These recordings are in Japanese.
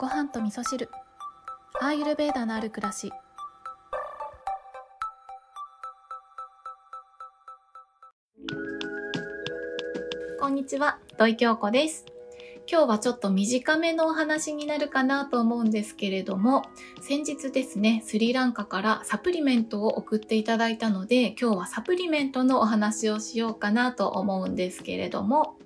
ご飯と味噌汁。アーユルベーダのある暮らし。こんにちは土井京子です。今日はちょっと短めのお話になるかなと思うんですけれども先日ですねスリランカからサプリメントを送っていただいたので今日はサプリメントのお話をしようかなと思うんですけれども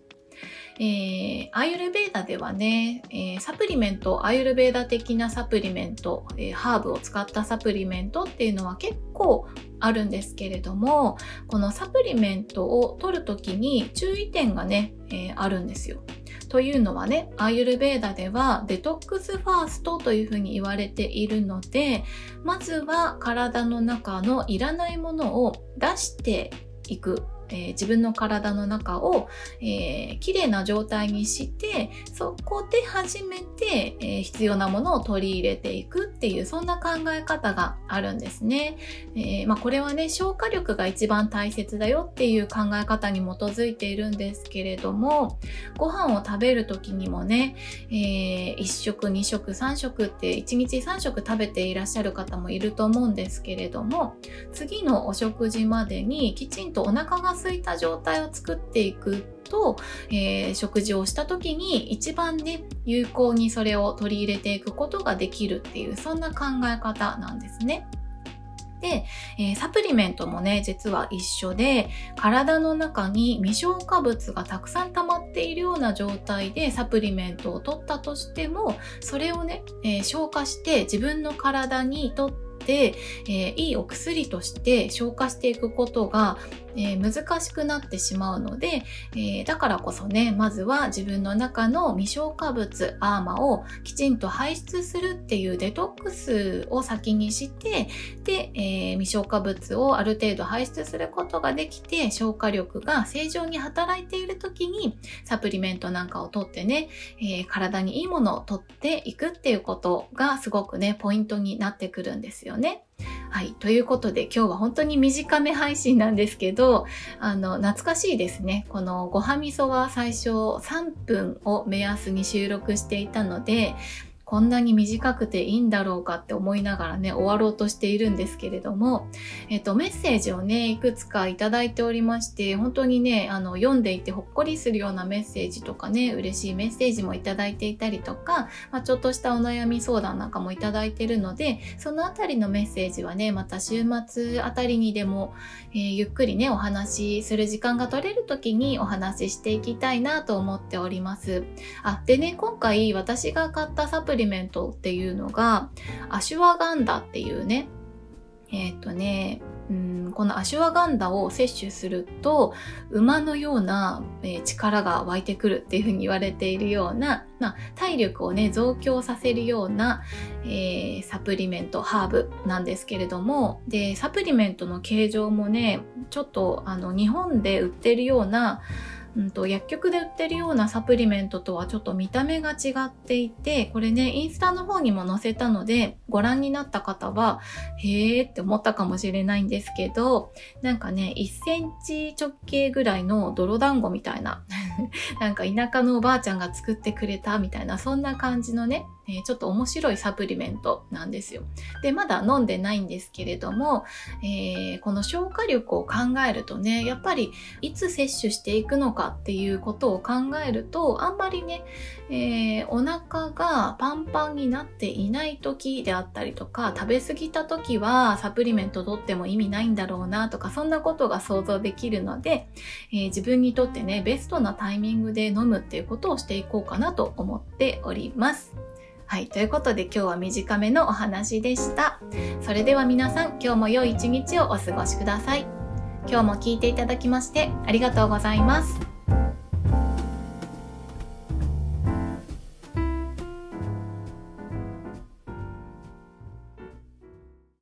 えー、アーユルベーダではね、えー、サプリメント、アーユルベーダ的なサプリメント、えー、ハーブを使ったサプリメントっていうのは結構あるんですけれども、このサプリメントを取るときに注意点がね、えー、あるんですよ。というのはね、アーユルベーダではデトックスファーストというふうに言われているので、まずは体の中のいらないものを出していくえー、自分の体の中を、えー、綺麗な状態にしてそこで初めて、えー、必要なものを取り入れていくっていうそんな考え方があるんですね。えー、まあ、これはね消化力が一番大切だよっていう考え方に基づいているんですけれどもご飯を食べる時にもね、え1食2食3食って1日3食食べていらっしゃる方もいると思うんですけれども次のお食事までにきちんとお腹が空いた状態を作っていくと、えー、食事をした時に一番ね有効にそれを取り入れていくことができるっていうそんな考え方なんですね。で、えー、サプリメントもね、実は一緒で、体の中に未消化物がたくさん溜まっているような状態でサプリメントを取ったとしても、それをね、えー、消化して自分の体にとって、えー、いいお薬として消化していくことがえー、難しくなってしまうので、えー、だからこそね、まずは自分の中の未消化物、アーマをきちんと排出するっていうデトックスを先にして、で、えー、未消化物をある程度排出することができて、消化力が正常に働いている時に、サプリメントなんかをとってね、え体にいいものをとっていくっていうことがすごくね、ポイントになってくるんですよね。はい。ということで今日は本当に短め配信なんですけど、あの、懐かしいですね。このごはみそは最初3分を目安に収録していたので、こんなに短くていいんだろうかって思いながらね、終わろうとしているんですけれども、えっと、メッセージをね、いくつかいただいておりまして、本当にね、あの、読んでいてほっこりするようなメッセージとかね、嬉しいメッセージもいただいていたりとか、まあ、ちょっとしたお悩み相談なんかもいただいてるので、そのあたりのメッセージはね、また週末あたりにでも、えー、ゆっくりね、お話しする時間が取れる時にお話ししていきたいなと思っております。あ、でね、今回私が買ったサププリメントっていうのが、アシュワガンダっていうね、えっ、とね、うん、このアシュワガンダを摂取すると馬のような、えー、力が湧いてくるっていうふうに言われているような、まあ、体力をね増強させるような、えー、サプリメントハーブなんですけれどもでサプリメントの形状もねちょっとあの日本で売ってるようなうんと、薬局で売ってるようなサプリメントとはちょっと見た目が違っていて、これね、インスタの方にも載せたので、ご覧になった方は、へーって思ったかもしれないんですけど、なんかね、1センチ直径ぐらいの泥団子みたいな、なんか田舎のおばあちゃんが作ってくれたみたいな、そんな感じのね、え、ちょっと面白いサプリメントなんですよ。で、まだ飲んでないんですけれども、えー、この消化力を考えるとね、やっぱりいつ摂取していくのかっていうことを考えると、あんまりね、えー、お腹がパンパンになっていない時であったりとか、食べ過ぎた時はサプリメント取っても意味ないんだろうなとか、そんなことが想像できるので、えー、自分にとってね、ベストなタイミングで飲むっていうことをしていこうかなと思っております。はい、ということで今日は短めのお話でした。それでは皆さん、今日も良い一日をお過ごしください。今日も聞いていただきましてありがとうございます。